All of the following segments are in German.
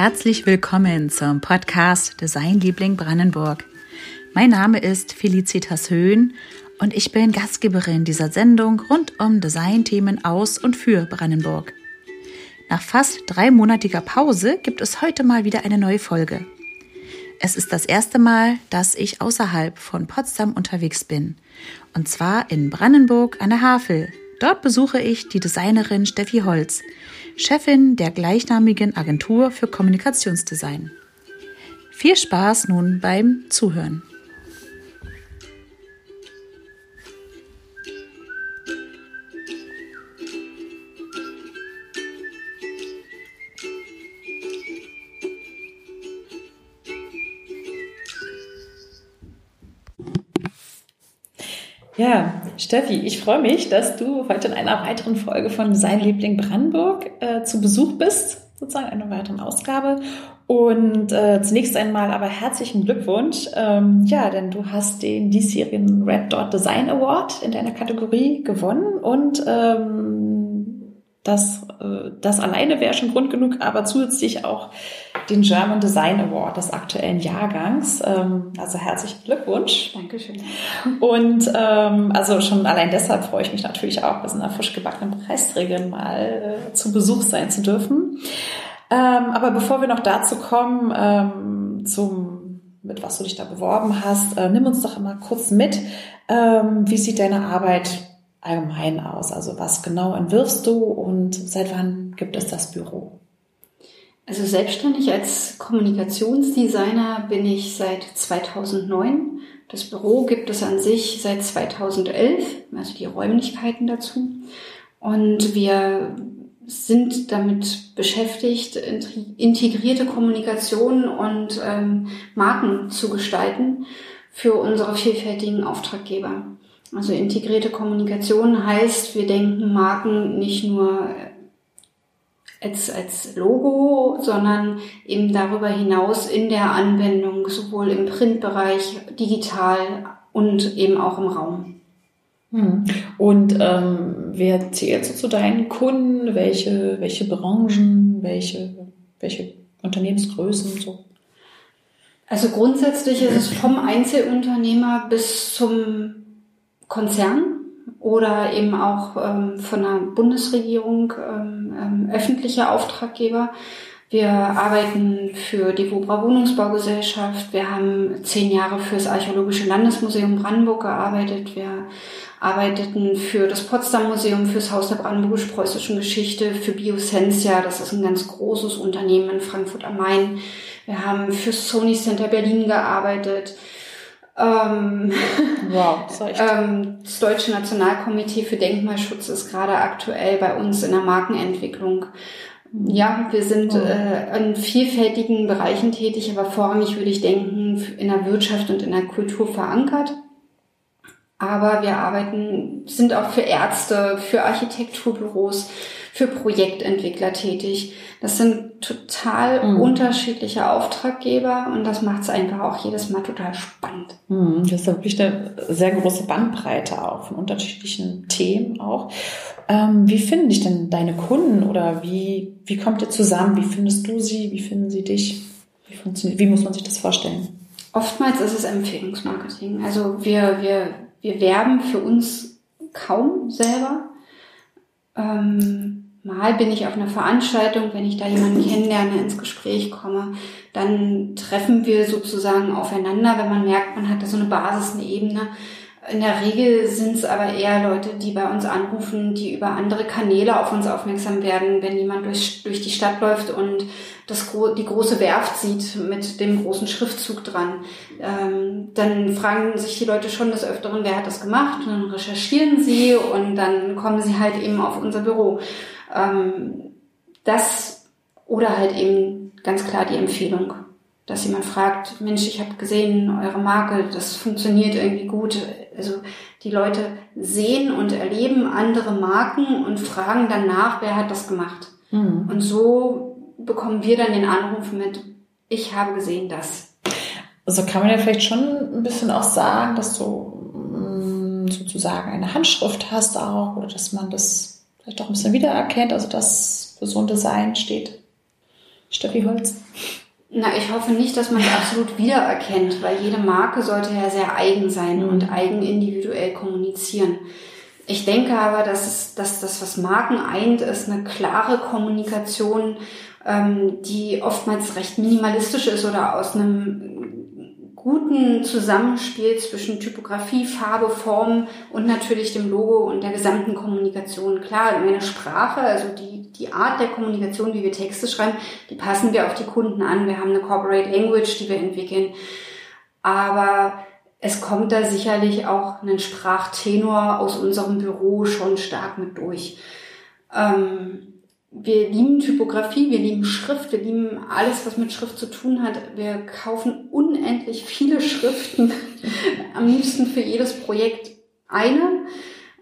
Herzlich willkommen zum Podcast Designliebling Brandenburg. Mein Name ist Felicitas Höhn und ich bin Gastgeberin dieser Sendung rund um Designthemen aus und für Brandenburg. Nach fast dreimonatiger Pause gibt es heute mal wieder eine neue Folge. Es ist das erste Mal, dass ich außerhalb von Potsdam unterwegs bin. Und zwar in Brandenburg an der Havel. Dort besuche ich die Designerin Steffi Holz, Chefin der gleichnamigen Agentur für Kommunikationsdesign. Viel Spaß nun beim Zuhören. Ja, Steffi, ich freue mich, dass du heute in einer weiteren Folge von Sein Liebling Brandenburg äh, zu Besuch bist, sozusagen einer weiteren Ausgabe. Und äh, zunächst einmal aber herzlichen Glückwunsch. Ähm, ja, denn du hast den diesjährigen Red Dot Design Award in deiner Kategorie gewonnen und ähm, das, äh, das alleine wäre schon Grund genug, aber zusätzlich auch den German Design Award des aktuellen Jahrgangs. Ähm, also herzlichen Glückwunsch. Dankeschön. Und ähm, also schon allein deshalb freue ich mich natürlich auch, bei so einer frisch gebackenen Preisträgerin mal äh, zu Besuch sein zu dürfen. Ähm, aber bevor wir noch dazu kommen, ähm, zum, mit was du dich da beworben hast, äh, nimm uns doch mal kurz mit. Ähm, wie sieht deine Arbeit allgemein aus? Also was genau entwirfst du und seit wann gibt es das Büro? Also selbstständig als Kommunikationsdesigner bin ich seit 2009. Das Büro gibt es an sich seit 2011, also die Räumlichkeiten dazu. Und wir sind damit beschäftigt, integrierte Kommunikation und ähm, Marken zu gestalten für unsere vielfältigen Auftraggeber. Also integrierte Kommunikation heißt, wir denken Marken nicht nur als, als Logo, sondern eben darüber hinaus in der Anwendung, sowohl im Printbereich, digital und eben auch im Raum. Hm. Und ähm, wer zählt so zu deinen Kunden? Welche, welche Branchen, welche, welche Unternehmensgrößen so? Also grundsätzlich ist es vom Einzelunternehmer bis zum Konzern oder eben auch ähm, von der Bundesregierung ähm, ähm, öffentliche Auftraggeber. Wir arbeiten für die Wobra Wohnungsbaugesellschaft. Wir haben zehn Jahre für das Archäologische Landesmuseum Brandenburg gearbeitet. Wir arbeiteten für das Potsdam Museum, fürs Haus der brandenburgisch-preußischen Geschichte, für Biosensia. Das ist ein ganz großes Unternehmen in Frankfurt am Main. Wir haben für Sony Center Berlin gearbeitet. Ähm, wow, das, ähm, das Deutsche Nationalkomitee für Denkmalschutz ist gerade aktuell bei uns in der Markenentwicklung. Ja, wir sind äh, in vielfältigen Bereichen tätig, aber vorrangig würde ich denken, in der Wirtschaft und in der Kultur verankert. Aber wir arbeiten, sind auch für Ärzte, für Architekturbüros, für Projektentwickler tätig. Das sind total mhm. unterschiedliche Auftraggeber und das macht es einfach auch jedes Mal total spannend. Mhm. Das ist wirklich eine sehr große Bandbreite auch von unterschiedlichen Themen auch. Ähm, wie finden dich denn deine Kunden oder wie, wie kommt ihr zusammen? Wie findest du sie? Wie finden sie dich? Wie, funktioniert, wie muss man sich das vorstellen? Oftmals ist es Empfehlungsmarketing. Also wir, wir, wir werben für uns kaum selber. Ähm, Mal bin ich auf einer Veranstaltung, wenn ich da jemanden kennenlerne, ins Gespräch komme, dann treffen wir sozusagen aufeinander, wenn man merkt, man hat da so eine Basis, eine Ebene. In der Regel sind es aber eher Leute, die bei uns anrufen, die über andere Kanäle auf uns aufmerksam werden, wenn jemand durch, durch die Stadt läuft und das, die große Werft sieht mit dem großen Schriftzug dran. Ähm, dann fragen sich die Leute schon des Öfteren, wer hat das gemacht? Und dann recherchieren sie und dann kommen sie halt eben auf unser Büro. Ähm, das oder halt eben ganz klar die Empfehlung, dass jemand fragt, Mensch, ich habe gesehen, eure Marke, das funktioniert irgendwie gut. Also die Leute sehen und erleben andere Marken und fragen dann nach, wer hat das gemacht. Mhm. Und so bekommen wir dann den Anruf mit, ich habe gesehen das. Also kann man ja vielleicht schon ein bisschen auch sagen, dass du mm, sozusagen eine Handschrift hast auch oder dass man das vielleicht auch ein bisschen wiedererkennt, also dass für so ein Design steht? Steffi Holz? Na, ich hoffe nicht, dass man es absolut wiedererkennt, weil jede Marke sollte ja sehr eigen sein mhm. und eigen individuell kommunizieren. Ich denke aber, dass, es, dass das, was Marken eint, ist eine klare Kommunikation, ähm, die oftmals recht minimalistisch ist oder aus einem guten Zusammenspiel zwischen Typografie, Farbe, Form und natürlich dem Logo und der gesamten Kommunikation. Klar, meine Sprache, also die, die Art der Kommunikation, wie wir Texte schreiben, die passen wir auf die Kunden an. Wir haben eine Corporate Language, die wir entwickeln. Aber es kommt da sicherlich auch ein Sprachtenor aus unserem Büro schon stark mit durch. Ähm, wir lieben Typografie, wir lieben Schrift, wir lieben alles, was mit Schrift zu tun hat. Wir kaufen unendlich viele Schriften, am liebsten für jedes Projekt eine.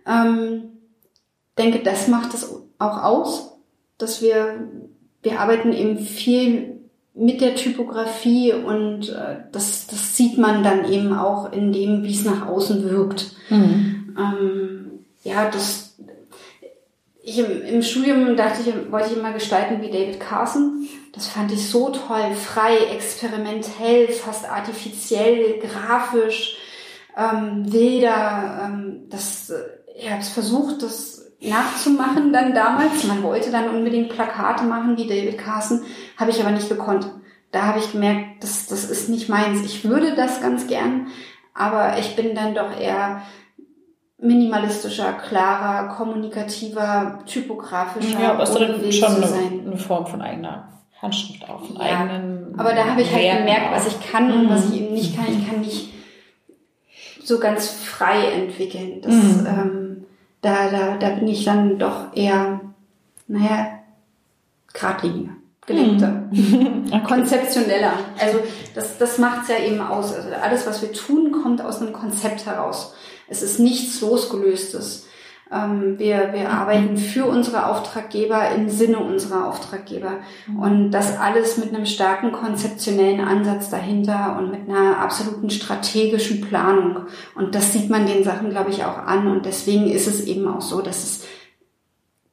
Ähm, denke, das macht es auch aus, dass wir, wir arbeiten eben viel mit der Typografie und äh, das, das sieht man dann eben auch in dem, wie es nach außen wirkt. Mhm. Ähm, ja, das, ich im, im Studium dachte ich, wollte ich immer gestalten wie David Carson. Das fand ich so toll, frei, experimentell, fast artifiziell, grafisch, ähm, wilder. Ähm, das, äh, ich habe es versucht, das nachzumachen dann damals. Man wollte dann unbedingt Plakate machen wie David Carson, habe ich aber nicht gekonnt. Da habe ich gemerkt, das, das ist nicht meins. Ich würde das ganz gern, aber ich bin dann doch eher minimalistischer, klarer, kommunikativer, typografischer. Ja, aber es ist schon eine, eine, Form von eigener Handschrift auch, von ja, eigenen. Aber da habe ich halt gemerkt, was ich kann und was ich eben nicht kann. Ich kann nicht so ganz frei entwickeln. Das, mhm. ähm, da, da, da bin ich dann doch eher, naja, geradliniger, gelenkter, mhm. okay. konzeptioneller. Also das, das macht's ja eben aus. Also alles, was wir tun, kommt aus einem Konzept heraus. Es ist nichts Losgelöstes. Ähm, wir, wir arbeiten für unsere Auftraggeber im Sinne unserer Auftraggeber. Und das alles mit einem starken konzeptionellen Ansatz dahinter und mit einer absoluten strategischen Planung. Und das sieht man den Sachen, glaube ich, auch an. Und deswegen ist es eben auch so, dass es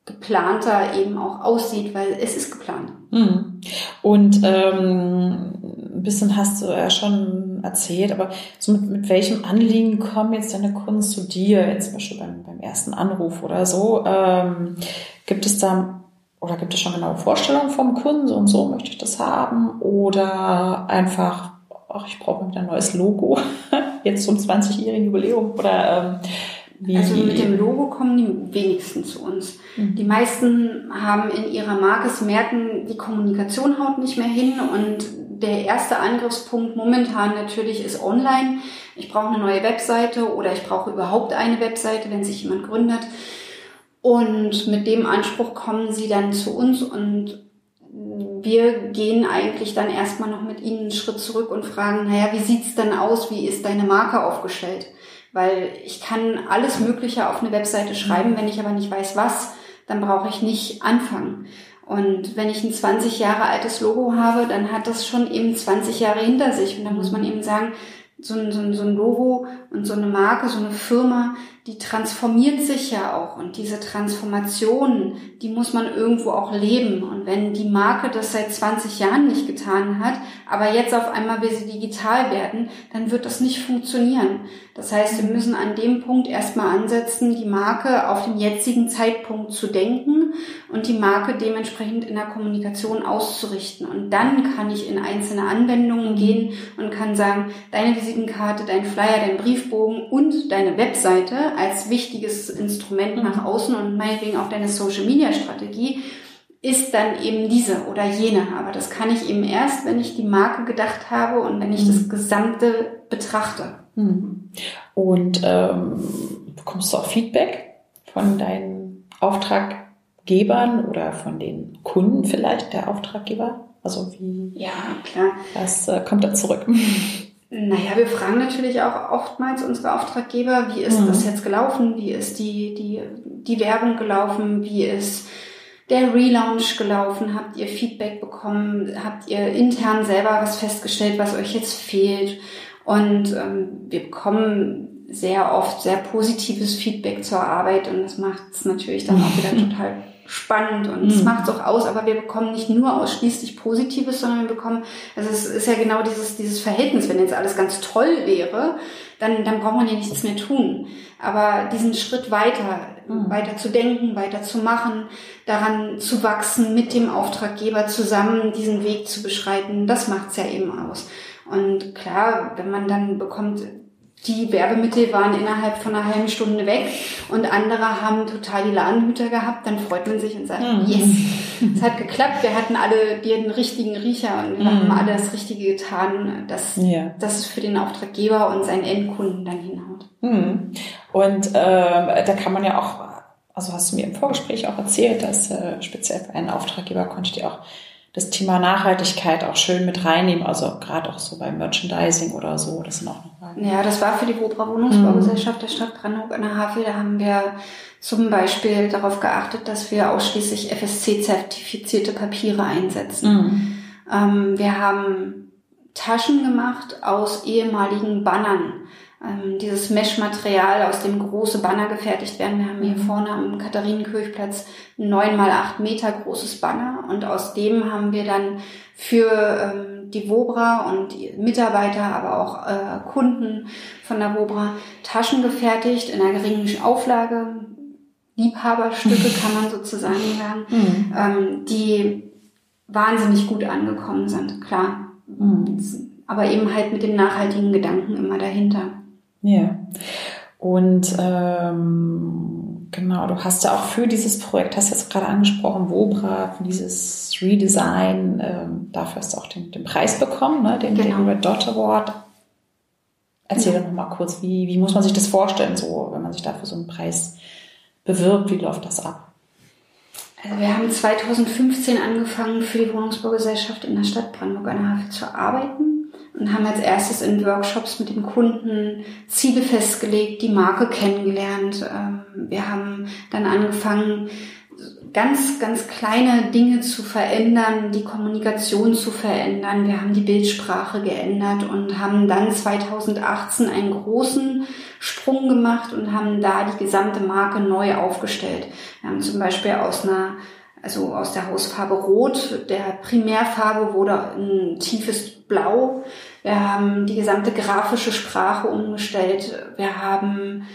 geplanter eben auch aussieht, weil es ist geplant. Mhm. Und ähm, ein bisschen hast du ja schon erzählt, aber so mit, mit welchem Anliegen kommen jetzt deine Kunden zu dir, jetzt zum Beispiel beim, beim ersten Anruf oder so? Ähm, gibt es da oder gibt es schon genaue Vorstellungen vom Kunden, so und so möchte ich das haben? Oder einfach, ach, ich brauche wieder ein neues Logo, jetzt zum 20-jährigen Jubiläum oder ähm, wie? Also mit dem Logo kommen die wenigsten zu uns. Mhm. Die meisten haben in ihrer Marke, sie merken, die Kommunikation haut nicht mehr hin und der erste Angriffspunkt momentan natürlich ist online. Ich brauche eine neue Webseite oder ich brauche überhaupt eine Webseite, wenn sich jemand gründet. Und mit dem Anspruch kommen sie dann zu uns und wir gehen eigentlich dann erstmal noch mit ihnen einen Schritt zurück und fragen, naja, wie sieht's denn aus? Wie ist deine Marke aufgestellt? Weil ich kann alles Mögliche auf eine Webseite schreiben, wenn ich aber nicht weiß, was, dann brauche ich nicht anfangen. Und wenn ich ein 20 Jahre altes Logo habe, dann hat das schon eben 20 Jahre hinter sich. Und da muss man eben sagen, so ein, so ein, so ein Logo und so eine Marke, so eine Firma, die transformiert sich ja auch und diese Transformation, die muss man irgendwo auch leben. Und wenn die Marke das seit 20 Jahren nicht getan hat, aber jetzt auf einmal will sie digital werden, dann wird das nicht funktionieren. Das heißt, wir müssen an dem Punkt erstmal ansetzen, die Marke auf den jetzigen Zeitpunkt zu denken und die Marke dementsprechend in der Kommunikation auszurichten. Und dann kann ich in einzelne Anwendungen gehen und kann sagen, deine Visitenkarte, dein Flyer, dein Briefbogen und deine Webseite als wichtiges Instrument nach außen und meinetwegen auch deine Social Media Strategie ist dann eben diese oder jene. Aber das kann ich eben erst, wenn ich die Marke gedacht habe und wenn ich das mhm. Gesamte betrachte. Mhm. Und ähm, bekommst du auch Feedback von deinen Auftraggebern oder von den Kunden vielleicht der Auftraggeber? Also wie? Ja, klar. Was äh, kommt da zurück? Naja, wir fragen natürlich auch oftmals unsere Auftraggeber, wie ist mhm. das jetzt gelaufen? Wie ist die, die, die Werbung gelaufen? Wie ist der Relaunch gelaufen? Habt ihr Feedback bekommen? Habt ihr intern selber was festgestellt, was euch jetzt fehlt? Und ähm, wir bekommen sehr oft sehr positives Feedback zur Arbeit und das macht es natürlich dann auch wieder total spannend und es mhm. macht es auch aus, aber wir bekommen nicht nur ausschließlich Positives, sondern wir bekommen, also es ist ja genau dieses, dieses Verhältnis, wenn jetzt alles ganz toll wäre, dann, dann braucht man ja nichts mehr tun. Aber diesen Schritt weiter, mhm. weiter zu denken, weiter zu machen, daran zu wachsen, mit dem Auftraggeber zusammen diesen Weg zu beschreiten, das macht's ja eben aus. Und klar, wenn man dann bekommt, die Werbemittel waren innerhalb von einer halben Stunde weg und andere haben total die Ladenhüter gehabt, dann freut man sich und sagt, mhm. yes, es hat geklappt, wir hatten alle den richtigen Riecher und wir mhm. haben alle das Richtige getan, dass, ja. dass es für den Auftraggeber und seinen Endkunden dann hinhaut. Mhm. Und äh, da kann man ja auch, also hast du mir im Vorgespräch auch erzählt, dass äh, speziell für einen Auftraggeber konnte ich auch das Thema Nachhaltigkeit auch schön mit reinnehmen, also gerade auch so beim Merchandising oder so, das sind auch nochmal. Ja, das war für die Wobra Wohnungsbaugesellschaft der Stadt Brandenburg an der Havel, da haben wir zum Beispiel darauf geachtet, dass wir ausschließlich FSC-zertifizierte Papiere einsetzen. Mhm. Ähm, wir haben Taschen gemacht aus ehemaligen Bannern ähm, dieses Mesh-Material, aus dem große Banner gefertigt werden. Wir haben hier mhm. vorne am Katharinenkirchplatz ein neun mal acht Meter großes Banner und aus dem haben wir dann für ähm, die Wobra und die Mitarbeiter, aber auch äh, Kunden von der Wobra Taschen gefertigt in einer geringen Auflage, Liebhaberstücke kann man sozusagen sagen, mhm. ähm, die wahnsinnig gut angekommen sind, klar. Mhm. Aber eben halt mit dem nachhaltigen Gedanken immer dahinter. Ja. Und ähm, genau, du hast ja auch für dieses Projekt, hast jetzt gerade angesprochen, Wobra, für dieses Redesign, ähm, dafür hast du auch den, den Preis bekommen, ne? den, genau. den Red Dot Award. Erzähl ja. doch noch mal kurz, wie, wie muss man sich das vorstellen, so, wenn man sich dafür so einen Preis bewirbt, wie läuft das ab? Also wir haben 2015 angefangen, für die Wohnungsbaugesellschaft in der Stadt Brandenburg an der Havel zu arbeiten und haben als erstes in Workshops mit dem Kunden Ziele festgelegt, die Marke kennengelernt. Ähm, wir haben dann angefangen, ganz, ganz kleine Dinge zu verändern, die Kommunikation zu verändern. Wir haben die Bildsprache geändert und haben dann 2018 einen großen Sprung gemacht und haben da die gesamte Marke neu aufgestellt. Wir haben zum Beispiel aus einer also aus der Hausfarbe Rot, der Primärfarbe wurde ein tiefes Blau. Wir haben die gesamte grafische Sprache umgestellt. Wir haben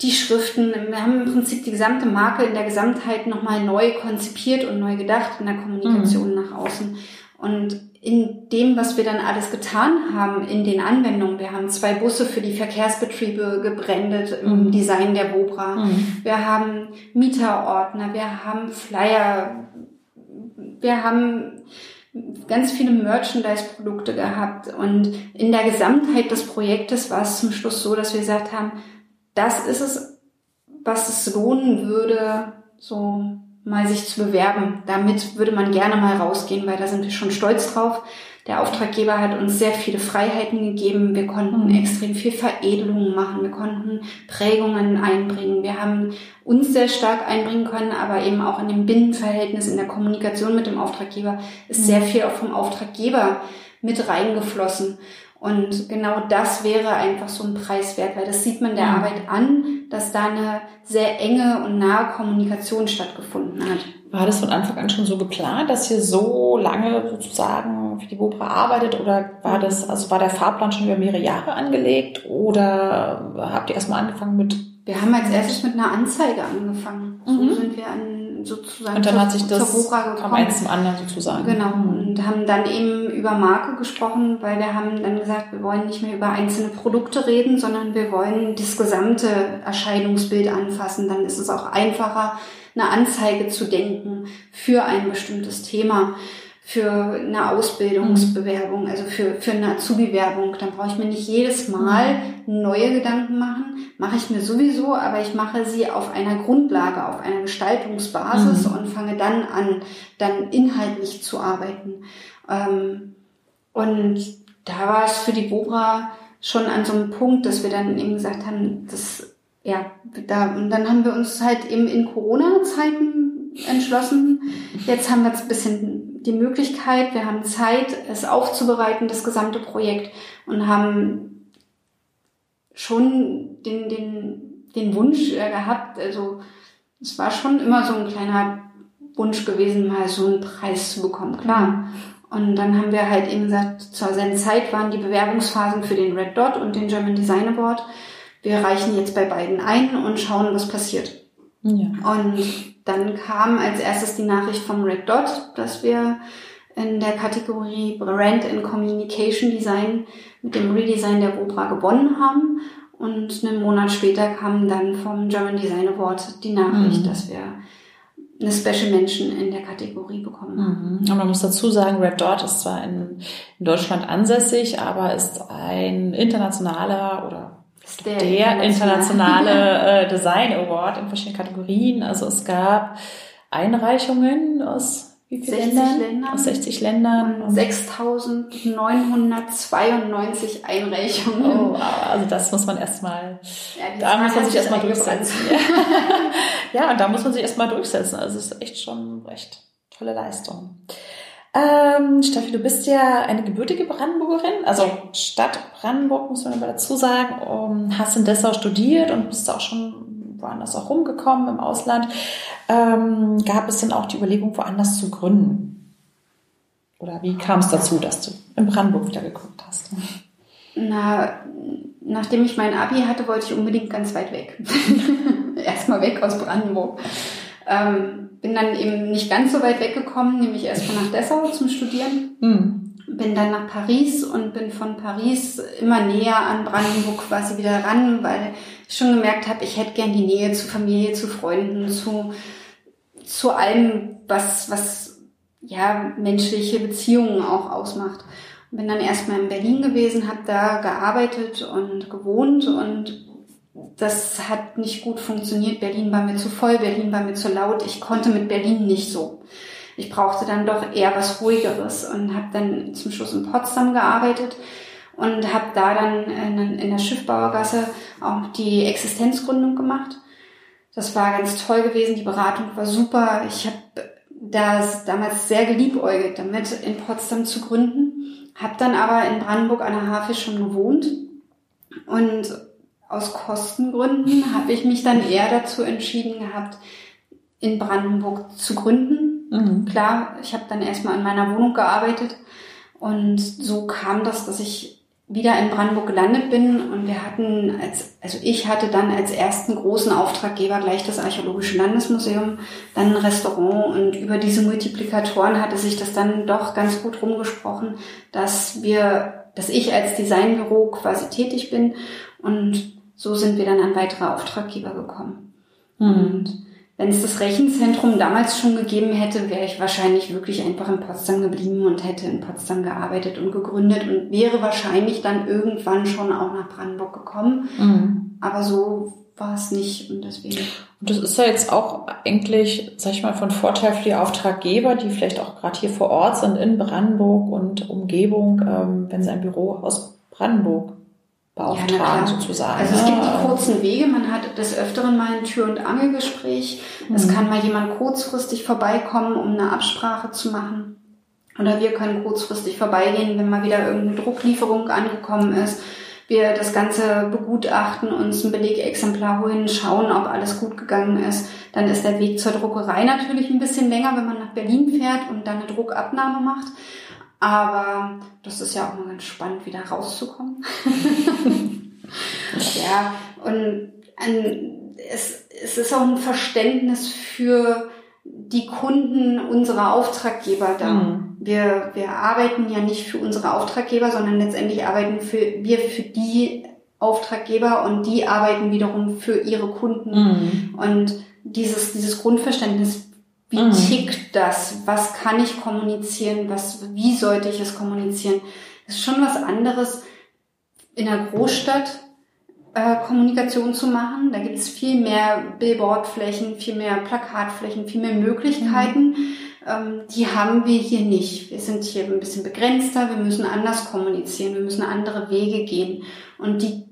die Schriften, wir haben im Prinzip die gesamte Marke in der Gesamtheit nochmal neu konzipiert und neu gedacht in der Kommunikation mhm. nach außen. Und in dem, was wir dann alles getan haben in den Anwendungen, wir haben zwei Busse für die Verkehrsbetriebe gebrandet im mhm. Design der Bobra. Mhm. Wir haben Mieterordner, wir haben Flyer, wir haben ganz viele Merchandise-Produkte gehabt. Und in der Gesamtheit des Projektes war es zum Schluss so, dass wir gesagt haben, das ist es, was es lohnen würde, so mal sich zu bewerben. Damit würde man gerne mal rausgehen, weil da sind wir schon stolz drauf. Der Auftraggeber hat uns sehr viele Freiheiten gegeben. Wir konnten mhm. extrem viel Veredelungen machen. Wir konnten Prägungen einbringen. Wir haben uns sehr stark einbringen können, aber eben auch in dem Binnenverhältnis, in der Kommunikation mit dem Auftraggeber ist mhm. sehr viel auch vom Auftraggeber mit reingeflossen. Und genau das wäre einfach so ein Preis wert, weil das sieht man der mhm. Arbeit an, dass da eine sehr enge und nahe Kommunikation stattgefunden hat. War das von Anfang an schon so geplant, dass ihr so lange sozusagen für die Wobra arbeitet oder war das, also war der Fahrplan schon über mehrere Jahre angelegt oder habt ihr erstmal angefangen mit? Wir haben als erstes mit einer Anzeige angefangen. So mhm. sind wir an sozusagen und dann zur, hat sich das gekommen. eins zum anderen sozusagen. Genau. Und haben dann eben über Marke gesprochen, weil wir haben dann gesagt, wir wollen nicht mehr über einzelne Produkte reden, sondern wir wollen das gesamte Erscheinungsbild anfassen. Dann ist es auch einfacher, eine Anzeige zu denken für ein bestimmtes Thema für eine Ausbildungsbewerbung, also für, für eine Azubi-Werbung. Dann brauche ich mir nicht jedes Mal neue Gedanken machen. Mache ich mir sowieso, aber ich mache sie auf einer Grundlage, auf einer Gestaltungsbasis mhm. und fange dann an, dann inhaltlich zu arbeiten. Ähm, und da war es für die Bobra schon an so einem Punkt, dass wir dann eben gesagt haben, das, ja, da, und dann haben wir uns halt eben in Corona-Zeiten entschlossen. Jetzt haben wir jetzt ein bisschen die Möglichkeit, wir haben Zeit, es aufzubereiten, das gesamte Projekt und haben schon den, den, den Wunsch äh, gehabt, also es war schon immer so ein kleiner Wunsch gewesen, mal so einen Preis zu bekommen, klar. Und dann haben wir halt eben gesagt, zur selben Zeit waren die Bewerbungsphasen für den Red Dot und den German Design Award. Wir reichen jetzt bei beiden ein und schauen, was passiert. Ja. Und dann kam als erstes die Nachricht vom Red Dot, dass wir in der Kategorie Brand and Communication Design mit dem Redesign der Cobra gewonnen haben. Und einen Monat später kam dann vom German Design Award die Nachricht, mhm. dass wir eine Special Mention in der Kategorie bekommen haben. Mhm. Und man muss dazu sagen, Red Dot ist zwar in, in Deutschland ansässig, aber ist ein internationaler oder der, der, internationale äh, Design Award in verschiedenen Kategorien. Also es gab Einreichungen aus wie viele 60 Ländern? Ländern? Aus 60 Ländern. 6.992 Einreichungen. Oh, also das muss man erstmal, ja, da muss man sich erstmal durchsetzen. ja, und da muss man sich erstmal durchsetzen. Also es ist echt schon recht tolle Leistung. Ähm, Steffi, du bist ja eine gebürtige Brandenburgerin, also Stadt Brandenburg muss man aber dazu sagen, um, hast in Dessau studiert und bist auch schon woanders auch rumgekommen im Ausland. Ähm, gab es denn auch die Überlegung, woanders zu gründen? Oder wie kam es dazu, dass du in Brandenburg wieder geguckt hast? Na, nachdem ich mein Abi hatte, wollte ich unbedingt ganz weit weg. Erstmal weg aus Brandenburg. Ähm, bin dann eben nicht ganz so weit weggekommen, nämlich erstmal nach Dessau zum Studieren. Mhm. Bin dann nach Paris und bin von Paris immer näher an Brandenburg quasi wieder ran, weil ich schon gemerkt habe, ich hätte gern die Nähe zu Familie, zu Freunden, zu, zu allem, was, was ja menschliche Beziehungen auch ausmacht. Bin dann erstmal in Berlin gewesen, habe da gearbeitet und gewohnt und das hat nicht gut funktioniert. Berlin war mir zu voll, Berlin war mir zu laut. Ich konnte mit Berlin nicht so. Ich brauchte dann doch eher was Ruhigeres und habe dann zum Schluss in Potsdam gearbeitet und habe da dann in, der Schiffbauergasse auch die Existenzgründung gemacht. Das war ganz toll gewesen. Die Beratung war super. Ich habe das damals sehr geliebäugelt damit, in Potsdam zu gründen. Habe dann aber in Brandenburg an der Havel schon gewohnt und aus Kostengründen habe ich mich dann eher dazu entschieden gehabt, in Brandenburg zu gründen. Mhm. Klar, ich habe dann erstmal in meiner Wohnung gearbeitet und so kam das, dass ich wieder in Brandenburg gelandet bin und wir hatten als, also ich hatte dann als ersten großen Auftraggeber gleich das Archäologische Landesmuseum, dann ein Restaurant und über diese Multiplikatoren hatte sich das dann doch ganz gut rumgesprochen, dass wir, dass ich als Designbüro quasi tätig bin und so sind wir dann an weitere Auftraggeber gekommen. Mhm. Und wenn es das Rechenzentrum damals schon gegeben hätte, wäre ich wahrscheinlich wirklich einfach in Potsdam geblieben und hätte in Potsdam gearbeitet und gegründet und wäre wahrscheinlich dann irgendwann schon auch nach Brandenburg gekommen. Mhm. Aber so war es nicht und deswegen. Und das ist ja jetzt auch eigentlich, sag ich mal, von Vorteil für die Auftraggeber, die vielleicht auch gerade hier vor Ort sind in Brandenburg und Umgebung, ähm, wenn sie ein Büro aus Brandenburg beauftragen ja, sozusagen. Also es gibt die kurzen Wege, man hat des Öfteren mal ein Tür- und Angelgespräch. Mhm. Es kann mal jemand kurzfristig vorbeikommen, um eine Absprache zu machen. Oder wir können kurzfristig vorbeigehen, wenn mal wieder irgendeine Drucklieferung angekommen ist. Wir das Ganze begutachten, uns ein Belegexemplar holen, schauen, ob alles gut gegangen ist. Dann ist der Weg zur Druckerei natürlich ein bisschen länger, wenn man nach Berlin fährt und dann eine Druckabnahme macht. Aber das ist ja auch mal ganz spannend, wieder rauszukommen. ja, und ein, es, es ist auch ein Verständnis für die Kunden unserer Auftraggeber da. Mhm. Wir, wir arbeiten ja nicht für unsere Auftraggeber, sondern letztendlich arbeiten für, wir für die Auftraggeber und die arbeiten wiederum für ihre Kunden. Mhm. Und dieses, dieses Grundverständnis wie mhm. tickt das? Was kann ich kommunizieren? Was, wie sollte ich es kommunizieren? Das ist schon was anderes, in einer Großstadt äh, Kommunikation zu machen. Da gibt es viel mehr Billboardflächen, viel mehr Plakatflächen, viel mehr Möglichkeiten. Mhm. Ähm, die haben wir hier nicht. Wir sind hier ein bisschen begrenzter. Wir müssen anders kommunizieren. Wir müssen andere Wege gehen. Und die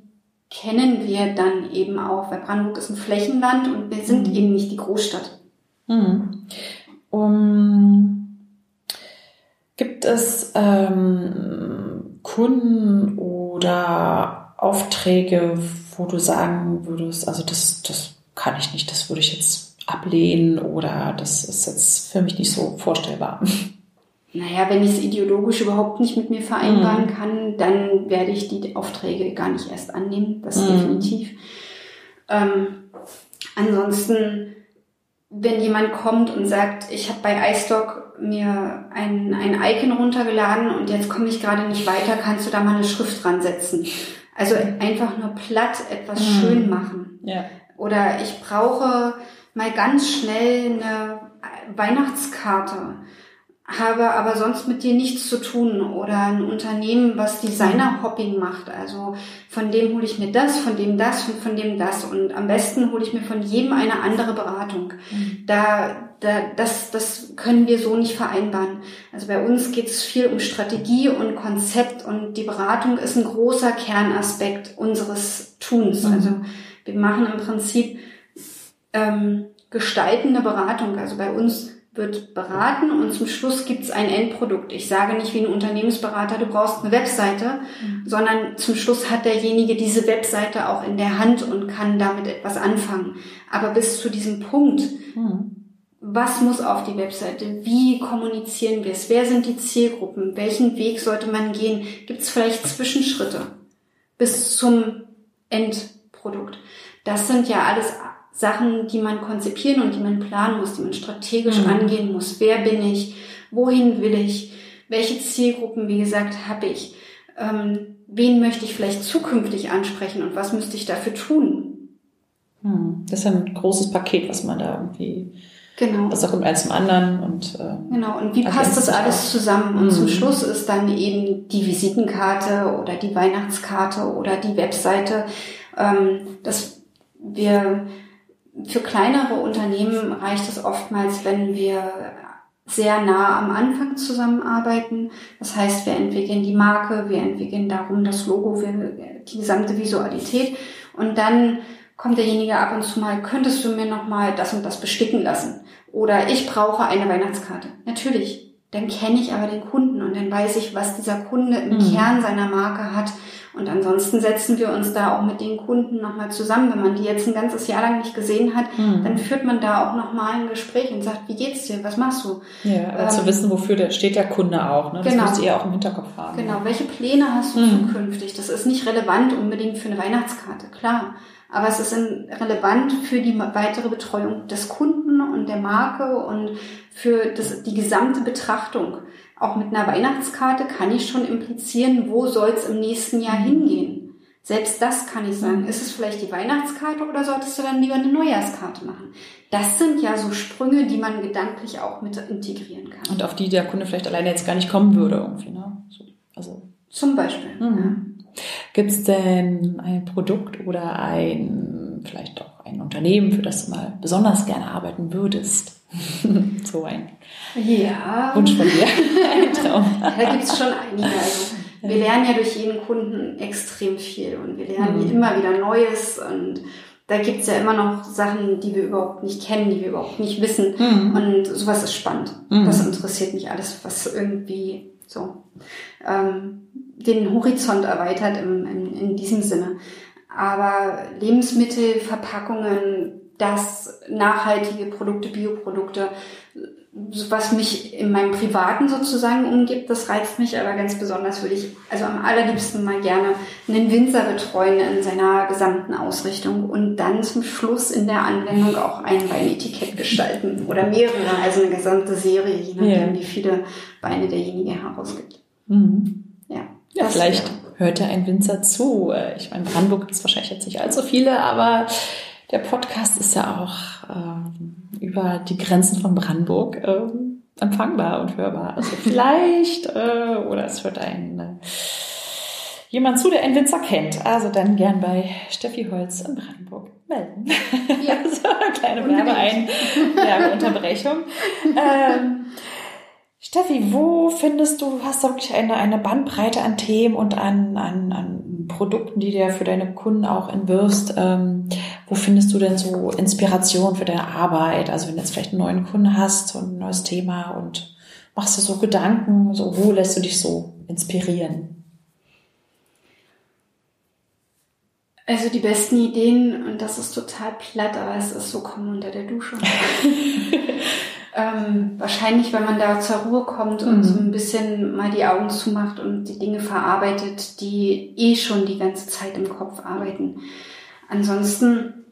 kennen wir dann eben auch, weil Brandenburg ist ein Flächenland und wir sind mhm. eben nicht die Großstadt. Mhm. Um, gibt es ähm, Kunden oder Aufträge, wo du sagen würdest, also das, das kann ich nicht, das würde ich jetzt ablehnen oder das ist jetzt für mich nicht so vorstellbar? Naja, wenn ich es ideologisch überhaupt nicht mit mir vereinbaren mhm. kann, dann werde ich die Aufträge gar nicht erst annehmen. Das mhm. definitiv. Ähm, ansonsten, wenn jemand kommt und sagt, ich habe bei iStock mir ein, ein Icon runtergeladen und jetzt komme ich gerade nicht weiter, kannst du da mal eine Schrift dran setzen? Also einfach nur platt etwas mhm. schön machen. Ja. Oder ich brauche mal ganz schnell eine Weihnachtskarte habe aber sonst mit dir nichts zu tun oder ein Unternehmen, was Designer-Hopping macht. Also von dem hole ich mir das, von dem das und von dem das und am besten hole ich mir von jedem eine andere Beratung. Mhm. Da, da, das, das können wir so nicht vereinbaren. Also bei uns geht es viel um Strategie und Konzept und die Beratung ist ein großer Kernaspekt unseres Tuns. Mhm. Also wir machen im Prinzip ähm, gestaltende Beratung. Also bei uns wird beraten und zum Schluss gibt es ein Endprodukt. Ich sage nicht wie ein Unternehmensberater, du brauchst eine Webseite, mhm. sondern zum Schluss hat derjenige diese Webseite auch in der Hand und kann damit etwas anfangen. Aber bis zu diesem Punkt, mhm. was muss auf die Webseite? Wie kommunizieren wir es? Wer sind die Zielgruppen? Welchen Weg sollte man gehen? Gibt es vielleicht Zwischenschritte bis zum Endprodukt? Das sind ja alles Sachen, die man konzipieren und die man planen muss, die man strategisch mhm. angehen muss. Wer bin ich? Wohin will ich? Welche Zielgruppen, wie gesagt, habe ich? Ähm, wen möchte ich vielleicht zukünftig ansprechen und was müsste ich dafür tun? Mhm. Das ist ein großes Paket, was man da irgendwie Genau. Das kommt eins zum anderen und äh, genau. Und wie passt das alles zusammen? Und mhm. zum Schluss ist dann eben die Visitenkarte oder die Weihnachtskarte oder die Webseite, ähm, dass wir für kleinere Unternehmen reicht es oftmals, wenn wir sehr nah am Anfang zusammenarbeiten. Das heißt, wir entwickeln die Marke, wir entwickeln darum das Logo, wir, die gesamte Visualität und dann kommt derjenige ab und zu mal, könntest du mir noch mal das und das besticken lassen? Oder ich brauche eine Weihnachtskarte. Natürlich. Dann kenne ich aber den Kunden und dann weiß ich, was dieser Kunde im mhm. Kern seiner Marke hat und ansonsten setzen wir uns da auch mit den Kunden nochmal zusammen. Wenn man die jetzt ein ganzes Jahr lang nicht gesehen hat, mhm. dann führt man da auch nochmal ein Gespräch und sagt, wie geht's dir? Was machst du? Ja, aber ähm, zu wissen, wofür der steht der Kunde auch. Ne? Das genau. müsst ihr auch im Hinterkopf haben. Genau. Welche Pläne hast du mhm. zukünftig? Das ist nicht relevant unbedingt für eine Weihnachtskarte, klar. Aber es ist relevant für die weitere Betreuung des Kunden und der Marke und für das, die gesamte Betrachtung. Auch mit einer Weihnachtskarte kann ich schon implizieren, wo soll es im nächsten Jahr hingehen. Selbst das kann ich sagen. Ist es vielleicht die Weihnachtskarte oder solltest du dann lieber eine Neujahrskarte machen? Das sind ja so Sprünge, die man gedanklich auch mit integrieren kann. Und auf die der Kunde vielleicht alleine jetzt gar nicht kommen würde irgendwie, ne? Also. Zum Beispiel. Mhm. Ja. Gibt es denn ein Produkt oder ein, vielleicht auch ein Unternehmen, für das du mal besonders gerne arbeiten würdest? so ein ja. Wunsch von dir. ein Traum. da gibt es schon einige. Also, wir lernen ja durch jeden Kunden extrem viel und wir lernen mhm. immer wieder Neues und da gibt es ja immer noch Sachen, die wir überhaupt nicht kennen, die wir überhaupt nicht wissen. Mhm. Und sowas ist spannend. Mhm. Das interessiert mich alles, was irgendwie so ähm, den Horizont erweitert im, in, in diesem Sinne. Aber Lebensmittel, Verpackungen, das nachhaltige Produkte, Bioprodukte, was mich in meinem Privaten sozusagen umgibt, das reizt mich aber ganz besonders, würde ich also am allerliebsten mal gerne einen Winzer betreuen in seiner gesamten Ausrichtung und dann zum Schluss in der Anwendung auch ein Weinetikett gestalten oder mehrere, also eine gesamte Serie, je nachdem, ja. wie viele Weine derjenige herausgibt. Mhm. Ja, ja vielleicht wäre. hört ja ein Winzer zu. Ich meine, Brandenburg gibt es wahrscheinlich jetzt nicht allzu viele, aber der Podcast ist ja auch ähm, über die Grenzen von Brandenburg äh, empfangbar und hörbar. Also vielleicht, äh, oder es hört ein äh, jemand zu, der einen Winzer kennt. Also dann gern bei Steffi Holz in Brandenburg melden. Ja. so eine kleine Werbeein Werbeunterbrechung. ähm, Steffi, wo findest du, hast du wirklich eine, eine Bandbreite an Themen und an, an, an Produkten, die dir für deine Kunden auch entwirfst? Ähm, wo findest du denn so Inspiration für deine Arbeit? Also wenn du jetzt vielleicht einen neuen Kunden hast und ein neues Thema und machst du so Gedanken, so wo lässt du dich so inspirieren? Also die besten Ideen, und das ist total platt, aber es ist so, kommen unter der Dusche. ähm, wahrscheinlich, wenn man da zur Ruhe kommt und mhm. so ein bisschen mal die Augen zumacht und die Dinge verarbeitet, die eh schon die ganze Zeit im Kopf arbeiten. Ansonsten,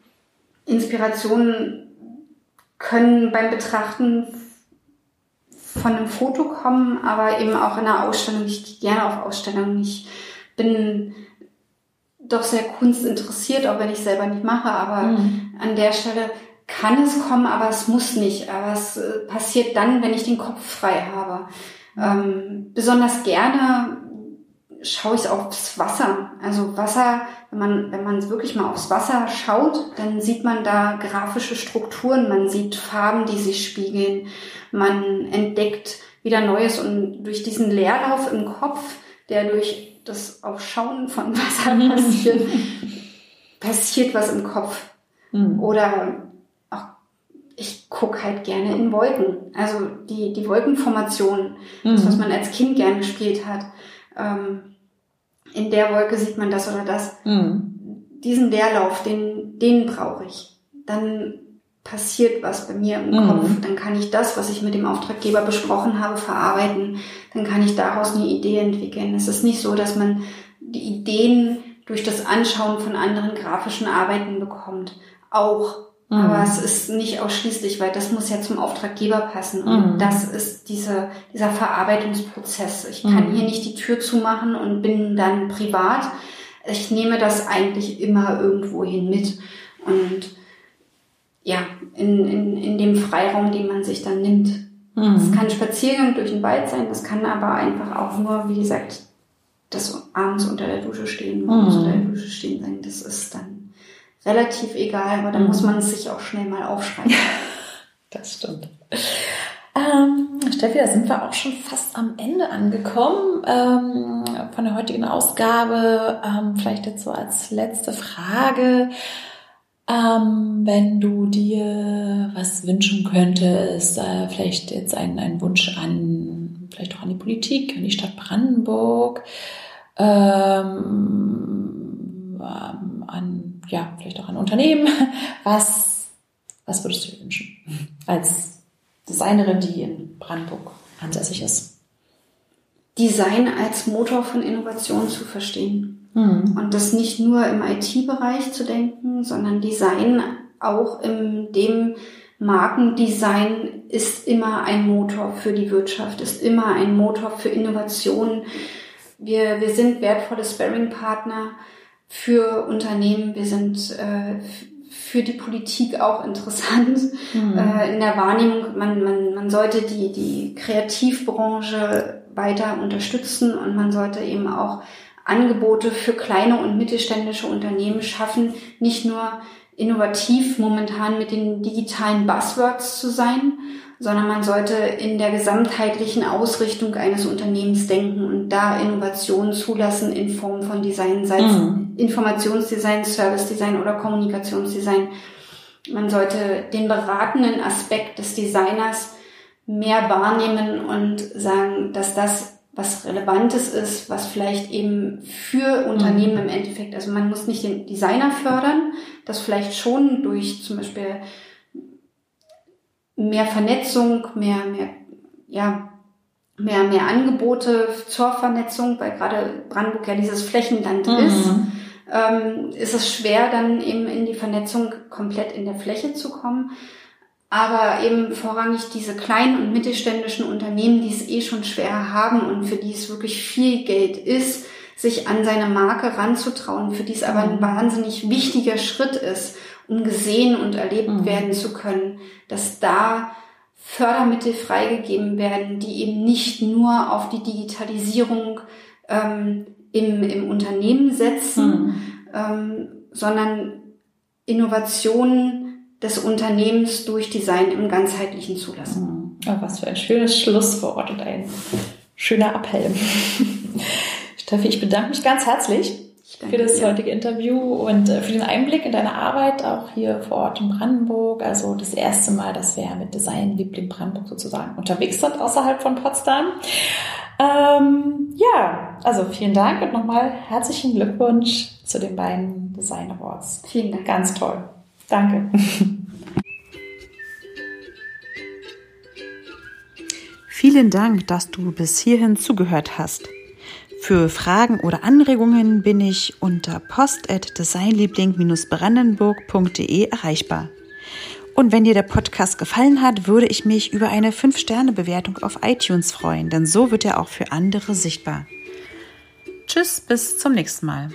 Inspirationen können beim Betrachten von einem Foto kommen, aber eben auch in einer Ausstellung. Ich gehe gerne auf Ausstellungen. Ich bin doch sehr kunstinteressiert, auch wenn ich selber nicht mache, aber mhm. an der Stelle kann es kommen, aber es muss nicht. Aber es äh, passiert dann, wenn ich den Kopf frei habe. Ähm, besonders gerne schaue ich aufs Wasser. Also Wasser, wenn man, wenn man wirklich mal aufs Wasser schaut, dann sieht man da grafische Strukturen, man sieht Farben, die sich spiegeln, man entdeckt wieder Neues und durch diesen Leerlauf im Kopf, der durch das Aufschauen von Wasser passiert, passiert was im Kopf. Mhm. Oder ich gucke halt gerne in Wolken. Also die, die Wolkenformation, mhm. das, was hm. man als Kind gern gespielt hat. Ähm, in der Wolke sieht man das oder das. Mhm. Diesen Leerlauf, den, den brauche ich. Dann passiert was bei mir im mhm. Kopf. Dann kann ich das, was ich mit dem Auftraggeber besprochen habe, verarbeiten. Dann kann ich daraus eine Idee entwickeln. Es ist nicht so, dass man die Ideen durch das Anschauen von anderen grafischen Arbeiten bekommt. Auch. Mhm. Aber es ist nicht ausschließlich, weil das muss ja zum Auftraggeber passen. Und mhm. das ist diese, dieser Verarbeitungsprozess. Ich kann mhm. hier nicht die Tür zumachen und bin dann privat. Ich nehme das eigentlich immer irgendwo hin mit. Und ja, in, in, in dem Freiraum, den man sich dann nimmt. Mhm. Es kann Spaziergang durch den Wald sein, das kann aber einfach auch nur, wie gesagt, das abends unter der Dusche stehen, mhm. unter der Dusche stehen sein. Das ist dann relativ egal, aber da mhm. muss man es sich auch schnell mal aufschreiben. das stimmt. Ähm, Steffi, da sind wir auch schon fast am Ende angekommen ähm, von der heutigen Ausgabe. Ähm, vielleicht jetzt so als letzte Frage. Ähm, wenn du dir was wünschen könntest, äh, vielleicht jetzt ein, ein Wunsch an, vielleicht auch an die Politik, an die Stadt Brandenburg, ähm, ähm an, ja, vielleicht auch an Unternehmen, was, was würdest du dir wünschen? Als Designerin, die in Brandenburg ansässig ist. Design als Motor von Innovation zu verstehen. Mhm. Und das nicht nur im IT-Bereich zu denken, sondern Design auch in dem Markendesign ist immer ein Motor für die Wirtschaft, ist immer ein Motor für Innovation. Wir, wir sind wertvolle Sparring-Partner für Unternehmen. Wir sind äh, für die Politik auch interessant mhm. äh, in der Wahrnehmung. Man, man, man sollte die, die Kreativbranche weiter unterstützen und man sollte eben auch Angebote für kleine und mittelständische Unternehmen schaffen, nicht nur innovativ momentan mit den digitalen Buzzwords zu sein, sondern man sollte in der gesamtheitlichen Ausrichtung eines Unternehmens denken und da Innovationen zulassen in Form von Design, sei es mhm. Informationsdesign, Service-Design oder Kommunikationsdesign. Man sollte den beratenden Aspekt des Designers mehr wahrnehmen und sagen, dass das was Relevantes ist, was vielleicht eben für Unternehmen mhm. im Endeffekt, also man muss nicht den Designer fördern, das vielleicht schon durch zum Beispiel mehr Vernetzung, mehr, mehr, ja, mehr, mehr Angebote zur Vernetzung, weil gerade Brandenburg ja dieses Flächenland mhm. ist, ähm, ist es schwer, dann eben in die Vernetzung komplett in der Fläche zu kommen aber eben vorrangig diese kleinen und mittelständischen Unternehmen, die es eh schon schwer haben und für die es wirklich viel Geld ist, sich an seine Marke ranzutrauen, für die es aber ein mhm. wahnsinnig wichtiger Schritt ist, um gesehen und erlebt mhm. werden zu können, dass da Fördermittel freigegeben werden, die eben nicht nur auf die Digitalisierung ähm, im, im Unternehmen setzen, mhm. ähm, sondern Innovationen des Unternehmens durch Design im ganzheitlichen zulassen. Oh, was für ein schönes Schlusswort und ein schöner Appell. Steffi, ich bedanke mich ganz herzlich für das dir. heutige Interview und äh, für den Einblick in deine Arbeit auch hier vor Ort in Brandenburg. Also das erste Mal, dass wir mit Design Liebling Brandenburg sozusagen unterwegs sind außerhalb von Potsdam. Ähm, ja, also vielen Dank und nochmal herzlichen Glückwunsch zu den beiden Design Awards. Vielen Dank. Ganz toll. Danke. Vielen Dank, dass du bis hierhin zugehört hast. Für Fragen oder Anregungen bin ich unter post@designliebling-brandenburg.de erreichbar. Und wenn dir der Podcast gefallen hat, würde ich mich über eine 5-Sterne-Bewertung auf iTunes freuen, denn so wird er auch für andere sichtbar. Tschüss, bis zum nächsten Mal.